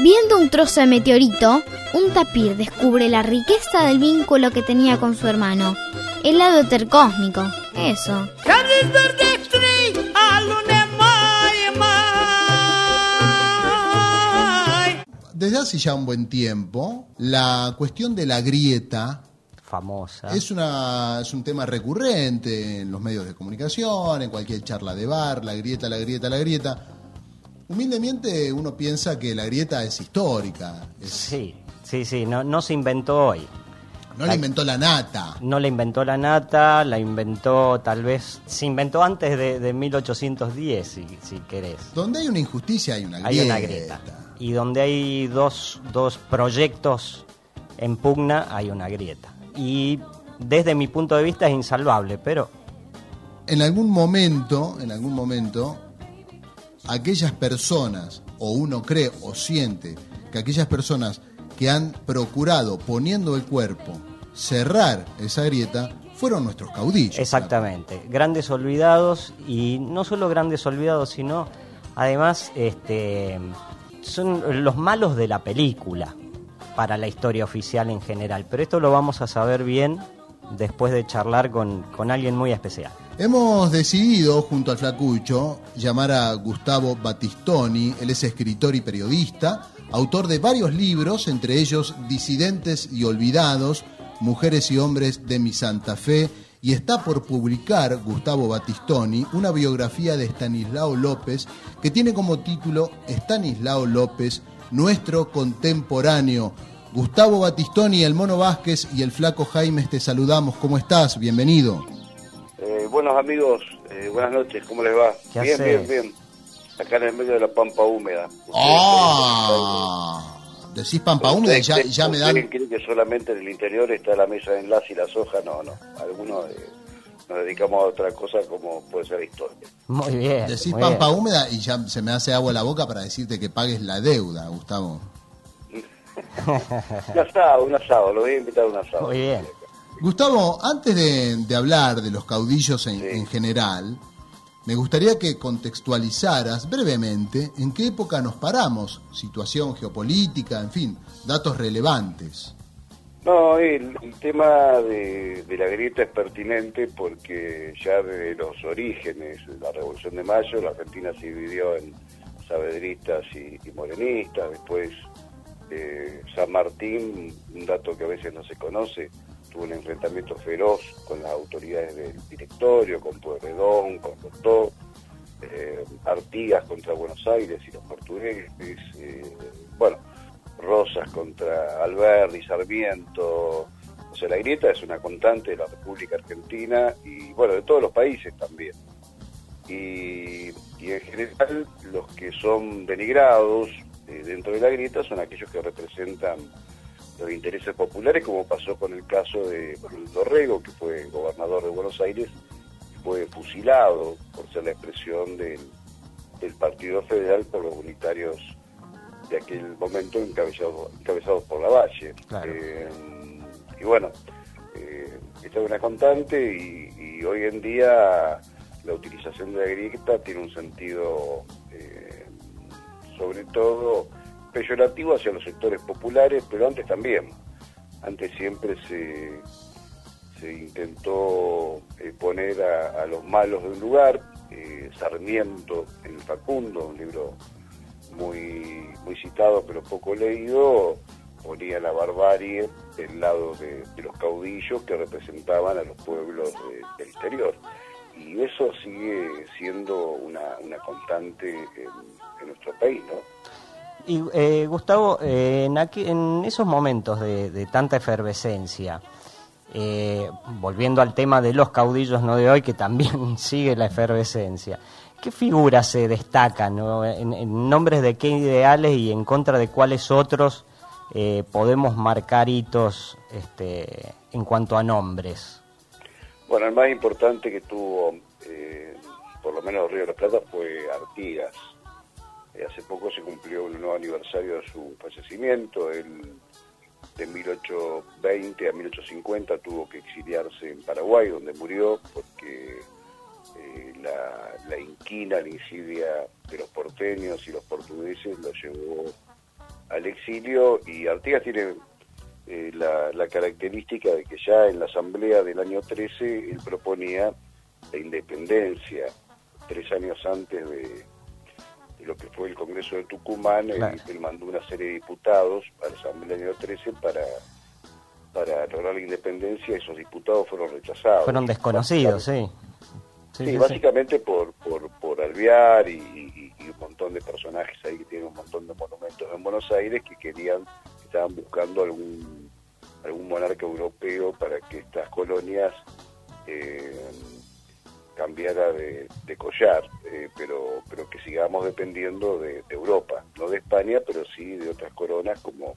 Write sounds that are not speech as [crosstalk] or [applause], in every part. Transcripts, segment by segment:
Viendo un trozo de meteorito, un tapir descubre la riqueza del vínculo que tenía con su hermano. El lado tercósmico, eso. Desde hace ya un buen tiempo, la cuestión de la grieta famosa. Es, una, es un tema recurrente en los medios de comunicación, en cualquier charla de bar, la grieta, la grieta, la grieta. Humildemente uno piensa que la grieta es histórica. Sí, sí, sí, no, no se inventó hoy. No la, inventó la nata. No la inventó la nata, la inventó tal vez, se inventó antes de, de 1810, si, si querés. Donde hay una injusticia hay una grieta. Hay una grieta y donde hay dos, dos proyectos en pugna hay una grieta. Y desde mi punto de vista es insalvable, pero... En algún momento, en algún momento, aquellas personas, o uno cree o siente, que aquellas personas que han procurado, poniendo el cuerpo, cerrar esa grieta, fueron nuestros caudillos. Exactamente, grandes olvidados, y no solo grandes olvidados, sino además este, son los malos de la película para la historia oficial en general. Pero esto lo vamos a saber bien después de charlar con, con alguien muy especial. Hemos decidido, junto al Flacucho, llamar a Gustavo Battistoni. Él es escritor y periodista, autor de varios libros, entre ellos Disidentes y Olvidados, Mujeres y Hombres de mi Santa Fe, y está por publicar Gustavo Battistoni una biografía de Stanislao López que tiene como título Stanislao López, nuestro contemporáneo. Gustavo Battistoni, el Mono Vázquez y el Flaco Jaime te saludamos. ¿Cómo estás? Bienvenido. Eh, buenos amigos, eh, buenas noches, ¿cómo les va? bien, bien, bien. Acá en el medio de la pampa húmeda. ¡Ah! Decís pampa húmeda y ya, ya me dan... creen que solamente en el interior está la mesa de enlace y la soja? No, no. Algunos eh, nos dedicamos a otra cosa como puede ser historia. Muy bien. Decís pampa húmeda y ya se me hace agua la boca para decirte que pagues la deuda, Gustavo. [laughs] un asado, un asado, lo voy a invitar a un asado. Muy bien. Gustavo, antes de, hablar de los caudillos en general, me gustaría que contextualizaras brevemente en qué época nos paramos, situación geopolítica, en fin, datos relevantes. No, el, tema de, la grieta es pertinente porque ya desde los orígenes de la Revolución de Mayo, la Argentina se dividió en sabedristas y, morenistas, después eh, San Martín, un dato que a veces no se conoce, tuvo un enfrentamiento feroz con las autoridades del directorio, con Pueyrredón, con Cotó, eh, Artigas contra Buenos Aires y los portugueses, eh, bueno, Rosas contra Alberti, Sarmiento, o sea, la grieta es una constante de la República Argentina y, bueno, de todos los países también. Y, en general los que son denigrados eh, dentro de la grieta son aquellos que representan los intereses populares, como pasó con el caso de Manuel Dorrego, que fue gobernador de Buenos Aires, fue fusilado por ser la expresión del, Partido Federal por los unitarios de aquel momento encabezados encabezado por la Valle. Eh, y bueno, eh, esta es una constante y, hoy en día la utilización de la grieta tiene un sentido, eh, sobre todo, peyorativo hacia los sectores populares, pero antes también. Antes siempre se, se intentó eh, poner a, los malos de un lugar. Eh, Sarmiento, en el Facundo, un libro muy, muy citado pero poco leído, ponía la barbarie del lado de, los caudillos que representaban a los pueblos del exterior. Y eso sigue siendo una, constante en nuestro país, ¿no? Y eh, Gustavo, eh, en, en, esos momentos de, tanta efervescencia, eh, volviendo al tema de los caudillos no de hoy, que también [laughs] sigue la efervescencia, ¿qué figuras se destacan? En, nombres de qué ideales y en contra de cuáles otros podemos marcar hitos este, en cuanto a nombres? Bueno, el más importante que tuvo, por lo menos Río de la Plata, fue Artigas eh, hace poco se cumplió un nuevo aniversario de su fallecimiento. Él, de 1820 a 1850 tuvo que exiliarse en Paraguay, donde murió porque eh, la, inquina, la insidia de los porteños y los portugueses lo llevó al exilio y Artigas tiene eh, la, la, característica de que ya en la asamblea del año 13 él proponía la independencia, tres años antes de, lo que fue el Congreso de Tucumán, él, mandó una serie de diputados a la asamblea del año 13 para para lograr la independencia, esos diputados fueron rechazados. Fueron desconocidos, sí. Sí, básicamente Por, por, por Alvear y, un montón de personajes ahí que tienen un montón de monumentos en Buenos Aires que querían, estaban buscando algún, algún monarca europeo para que estas colonias eh, cambiara de, collar, eh, pero, pero que sigamos dependiendo de, Europa, no de España, pero sí de otras coronas como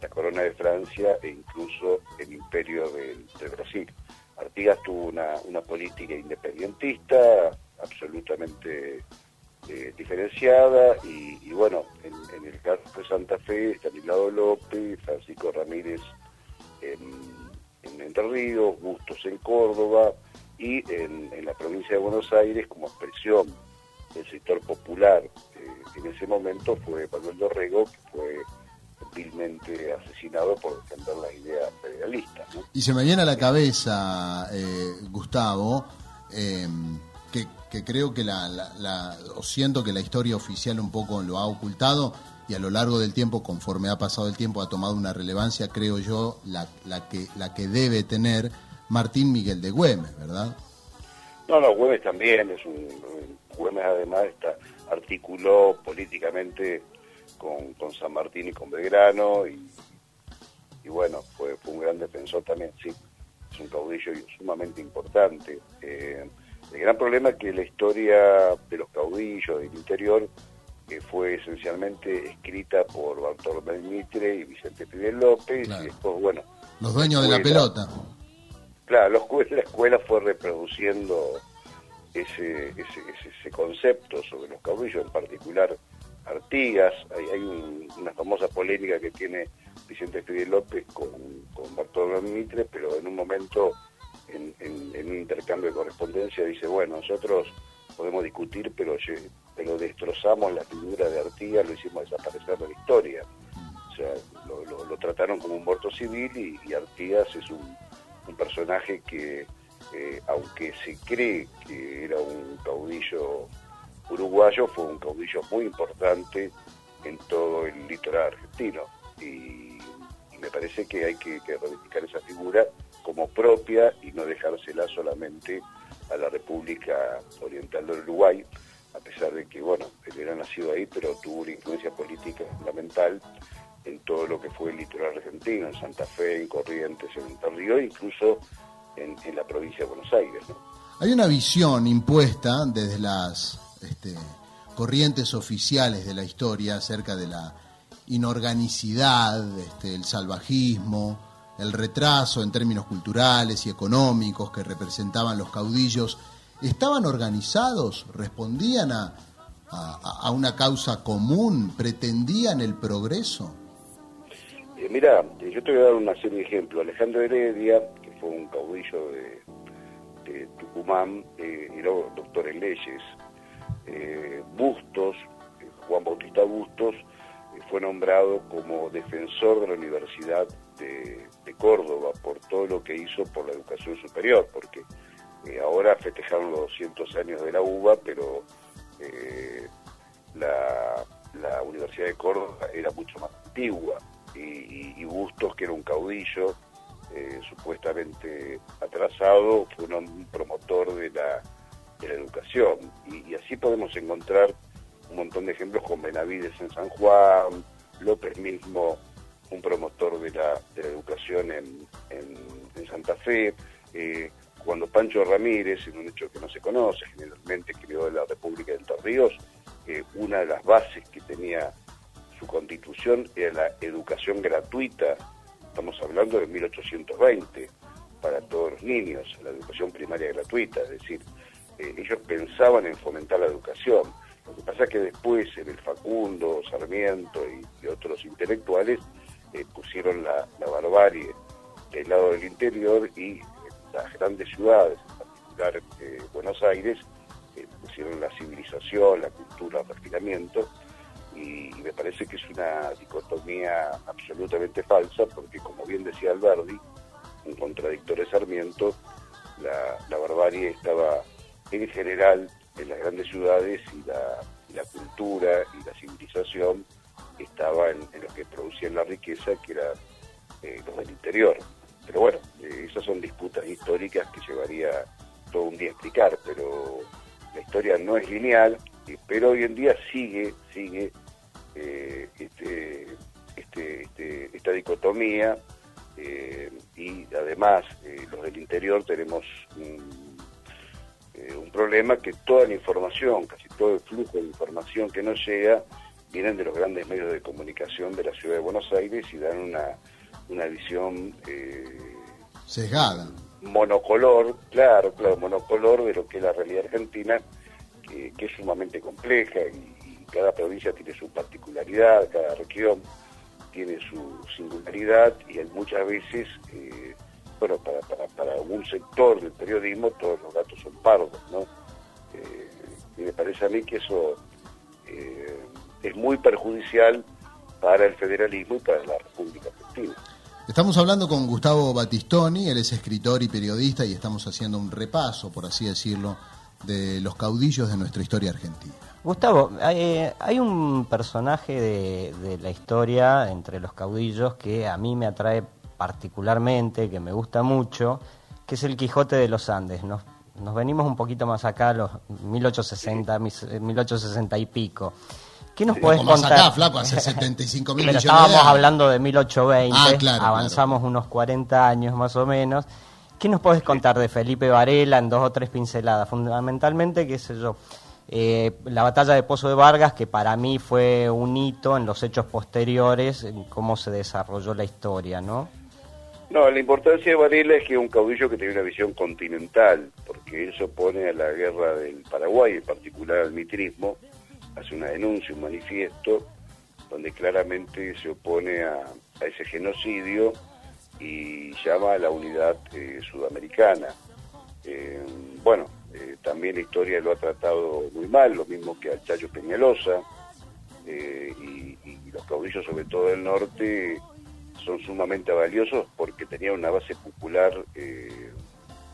la corona de Francia e incluso el imperio del Brasil. Artigas tuvo una, una política independentista absolutamente eh, diferenciada y, bueno, en, el caso de Santa Fe, Estanislao López, Francisco Ramírez en, Entre Ríos, Bustos en Córdoba y en, la provincia de Buenos Aires como expresión del sector popular eh, en ese momento fue Manuel Dorrego, que fue vilmente asesinado por defender la idea federalista. Y se me viene a la cabeza, eh, Gustavo, em, que, creo que la, o siento que la historia oficial un poco lo ha ocultado y a lo largo del tiempo, conforme ha pasado el tiempo, ha tomado una relevancia, creo yo, la, que, la que debe tener Martín Miguel de Güemes, ¿verdad? No, no, Güemes también es un... Güemes además está, articuló políticamente con, San Martín y con Belgrano y, y bueno, fue, fue, un gran defensor también, sí, es un caudillo sumamente importante. Eh, el gran problema es que la historia de los caudillos del interior que fue esencialmente escrita por Bartolomé Mitre y Vicente Fidel López y después, bueno... Los dueños de la pelota. Claro, la escuela fue reproduciendo ese, ese, ese concepto sobre los caudillos, en particular Artigas, hay, una famosa polémica que tiene Vicente Fidel López con, con Bartolomé Mitre, pero en un momento, en, un intercambio de correspondencia, dice, bueno, nosotros podemos discutir, pero, pero destrozamos la figura de Artigas, lo hicimos desaparecer de la historia. O sea, lo, trataron como un muerto civil y, Artigas es un, personaje que, eh, aunque se cree que era un caudillo uruguayo fue un caudillo muy importante en todo el litoral argentino. Y, me parece que hay que, que esa figura como propia y no dejársela solamente a la República Oriental del Uruguay, a pesar de que, bueno, él era nacido ahí, pero tuvo una influencia política fundamental en todo lo que fue el litoral argentino, en Santa Fe, en Corrientes, en Entre Ríos, incluso en, la provincia de Buenos Aires. Hay una visión impuesta desde las este, corrientes oficiales de la historia acerca de la inorganicidad, este, el salvajismo, el retraso en términos culturales y económicos que representaban los caudillos, ¿estaban organizados? ¿Respondían a, a, una causa común? ¿Pretendían el progreso? Eh, mira, yo te voy a dar una serie de ejemplos. Alejandro Heredia, que fue un caudillo de, Tucumán, eh, era doctor en leyes, eh, Bustos, eh, Juan Bautista Bustos, eh, fue nombrado como defensor de la Universidad de, Córdoba por todo lo que hizo por la educación superior, porque ahora festejaron los 200 años de la UBA, pero la, Universidad de Córdoba era mucho más antigua y, Bustos, que era un caudillo, supuestamente atrasado, fue un promotor de la de la educación. Y, así podemos encontrar un montón de ejemplos con Benavides en San Juan, López mismo, un promotor de la, de la educación en, en, Santa Fe, eh, cuando Pancho Ramírez, en un hecho que no se conoce, generalmente creó de la República de Entre Ríos, eh, una de las bases que tenía su constitución era la educación gratuita, estamos hablando de 1820, para todos los niños, la educación primaria gratuita, es decir, eh, ellos pensaban en fomentar la educación. Lo que pasa es que después en el Facundo, Sarmiento y, otros intelectuales eh, pusieron la, barbarie del lado del interior y las grandes ciudades, en particular eh, Buenos Aires, pusieron la civilización, la cultura, el refinamiento. Y, me parece que es una dicotomía absolutamente falsa, porque como bien decía Alberdi, un contradictor de Sarmiento, la, barbarie estaba en general en las grandes ciudades y la, cultura y la civilización estaba en, lo que producían la riqueza, que era eh, los del interior. Pero bueno, eh, esas son disputas históricas que llevaría todo un día explicar, pero la historia no es lineal, eh, pero hoy en día sigue, sigue este, este, este, esta dicotomía y además los del interior tenemos un problema que toda la información, casi todo el flujo de información que nos llega, vienen de los grandes medios de comunicación de la ciudad de Buenos Aires y dan una, una visión... Eh, Sesgada. Monocolor, claro, claro, monocolor de lo que es la realidad argentina, que, es sumamente compleja y, cada provincia tiene su particularidad, cada región tiene su singularidad y muchas veces... Eh, bueno, para, para, para un sector del periodismo todos los datos son pardos, ¿no? Eh, y me parece a mí que eso eh, es muy perjudicial para el federalismo y para la República Argentina. Estamos hablando con Gustavo Battistoni, él es escritor y periodista y estamos haciendo un repaso, por así decirlo, de los caudillos de nuestra historia argentina. Gustavo, hay, hay un personaje de, de, la historia entre los caudillos que a mí me atrae particularmente, que me gusta mucho, que es el Quijote de los Andes. Nos, nos venimos un poquito más acá, a los 1860, 1860 y pico. ¿Qué nos puedes contar? acá, flaco, hace 75 mil millones estábamos hablando de 1820, ah, avanzamos unos 40 años más o menos. ¿Qué nos puedes contar de Felipe Varela en dos o tres pinceladas? Fundamentalmente, qué sé yo, eh, la batalla de Pozo de Vargas, que para mí fue un hito en los hechos posteriores, en cómo se desarrolló la historia, ¿no? No, la importancia de Varela es que es un caudillo que tiene una visión continental, porque él se opone a la guerra del Paraguay, en particular al mitrismo, hace una denuncia, un manifiesto, donde claramente se opone a, ese genocidio y llama a la unidad eh, sudamericana. Eh, bueno, eh, también la historia lo ha tratado muy mal, lo mismo que al Chayo Peñalosa, y, y los caudillos, sobre todo del norte, son sumamente valiosos porque tenían una base popular eh,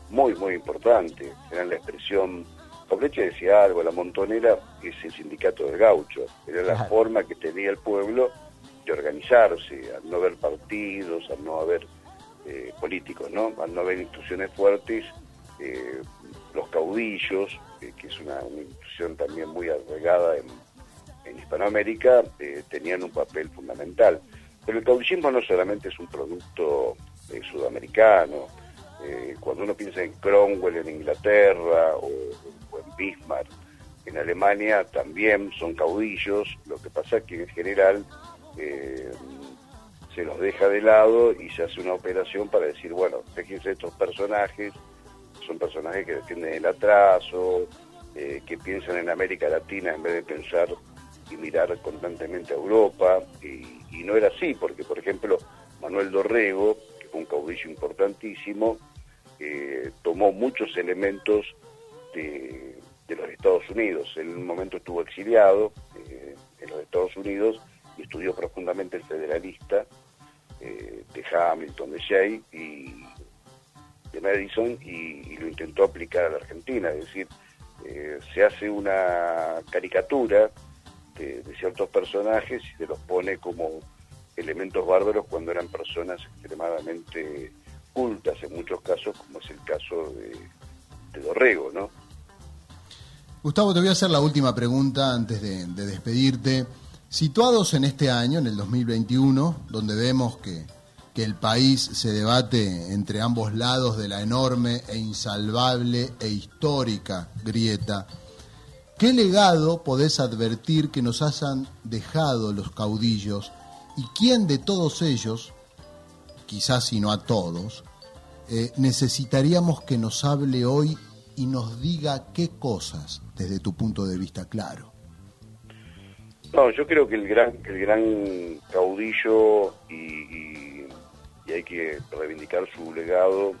muy, muy importante. Eran la expresión, Pobleche decía algo, la montonera es el sindicato del gaucho, era la forma que tenía el pueblo de organizarse, al no haber partidos, al no haber eh, políticos, ¿no? al no haber instituciones fuertes, eh, los caudillos, que es una, institución también muy arraigada en, Hispanoamérica, tenían un papel fundamental. Pero el caudillismo no solamente es un producto eh, sudamericano. Eh, cuando uno piensa en Cromwell en Inglaterra o, en Bismarck en Alemania, también son caudillos. Lo que pasa es que en general eh, se los deja de lado y se hace una operación para decir, bueno, fíjense estos personajes, son personajes que defienden el atraso, que piensan en América Latina en vez de pensar y mirar constantemente a Europa, y, no era así, porque por ejemplo Manuel Dorrego, que fue un caudillo importantísimo, eh, tomó muchos elementos de, los Estados Unidos. En un momento estuvo exiliado eh, en los Estados Unidos y estudió profundamente el federalista eh, de Hamilton, de Shea y de Madison y, lo intentó aplicar a la Argentina. Es decir, se hace una caricatura de, ciertos personajes y se los pone como elementos bárbaros cuando eran personas extremadamente cultas en muchos casos, como es el caso de, Dorrego, ¿no? Gustavo, te voy a hacer la última pregunta antes de, despedirte. Situados en este año, en el 2021, donde vemos que, que, el país se debate entre ambos lados de la enorme e insalvable e histórica grieta ¿Qué legado podés advertir que nos hayan dejado los caudillos y quién de todos ellos, quizás si no a todos, eh, necesitaríamos que nos hable hoy y nos diga qué cosas desde tu punto de vista claro? No, yo creo que el gran, caudillo y, hay que reivindicar su legado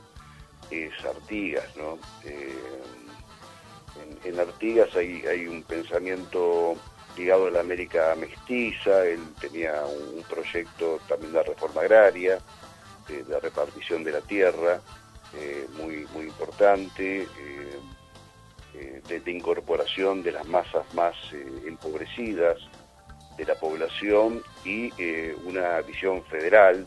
es Artigas, ¿no? Eh, en, Artigas hay, un pensamiento ligado a la América mestiza, él tenía un, proyecto también de reforma agraria, de, repartición de la tierra, eh, muy, importante, eh, eh, de, incorporación de las masas más empobrecidas de la población y una visión federal,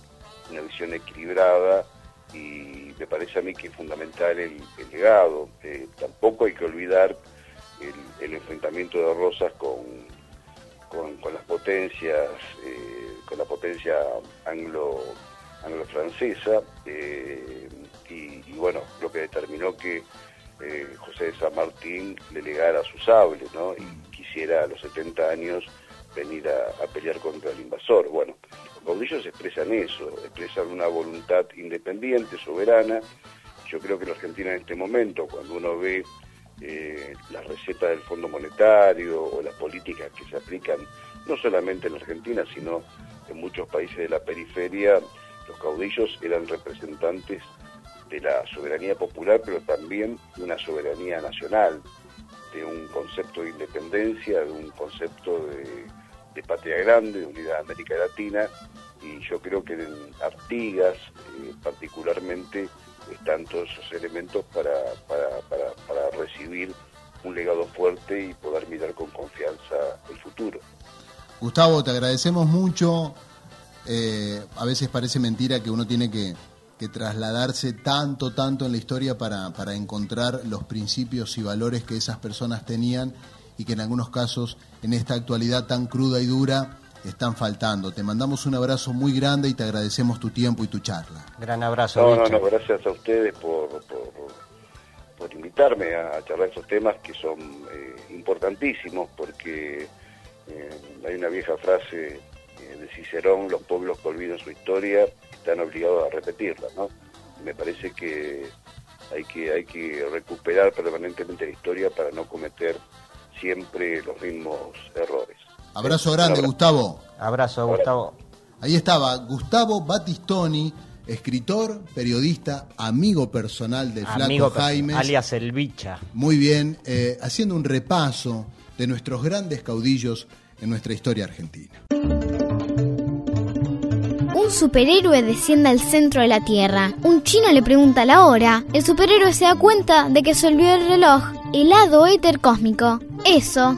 una visión equilibrada y me parece a mí que es fundamental el, legado. tampoco hay que olvidar el, enfrentamiento de Rosas con, con, las potencias, con la potencia anglo anglo-francesa, eh, y, bueno, lo que determinó que eh, José de San Martín le legara su sable. Y quisiera a los 70 años venir a, pelear contra el invasor. Bueno, los caudillos expresan eso, expresan una voluntad independiente, soberana. Yo creo que en Argentina en este momento, cuando uno ve eh, las recetas del Fondo Monetario o las políticas que se aplican no solamente en Argentina, sino en muchos países de la periferia, los caudillos eran representantes de la soberanía popular, pero también de una soberanía nacional, de un concepto de independencia, de un concepto de, patria grande, de unidad de América Latina, y yo creo que en Artigas eh, particularmente están todos esos elementos para, para recibir un legado fuerte y poder mirar con confianza el futuro. Gustavo, te agradecemos mucho eh, a veces parece mentira que uno tiene que, trasladarse tanto, tanto en la historia para, encontrar los principios y valores que esas personas tenían y que en algunos casos, en esta actualidad tan cruda y dura, están faltando. Te mandamos un abrazo muy grande y te agradecemos tu tiempo y tu charla. Gran abrazo. No, no, no, gracias a ustedes por, por, invitarme a charlar estos temas que son eh, importantísimos porque eh, hay una vieja frase de Cicerón, los pueblos que olvidan su historia están obligados a repetirla, ¿no? Me parece que hay que, hay que recuperar permanentemente la historia para no cometer siempre los mismos errores. Abrazo grande, Gustavo. Abrazo, Gustavo. Ahí estaba Gustavo Battistoni, escritor, periodista, amigo personal del Flaco Jaime. Alias El Bicha. Muy bien, eh, haciendo un repaso de nuestros grandes caudillos en nuestra historia argentina superhéroe desciende al centro de la Tierra. Un chino le pregunta la hora. El superhéroe se da cuenta de que se olvidó el reloj. Helado éter cósmico. Eso.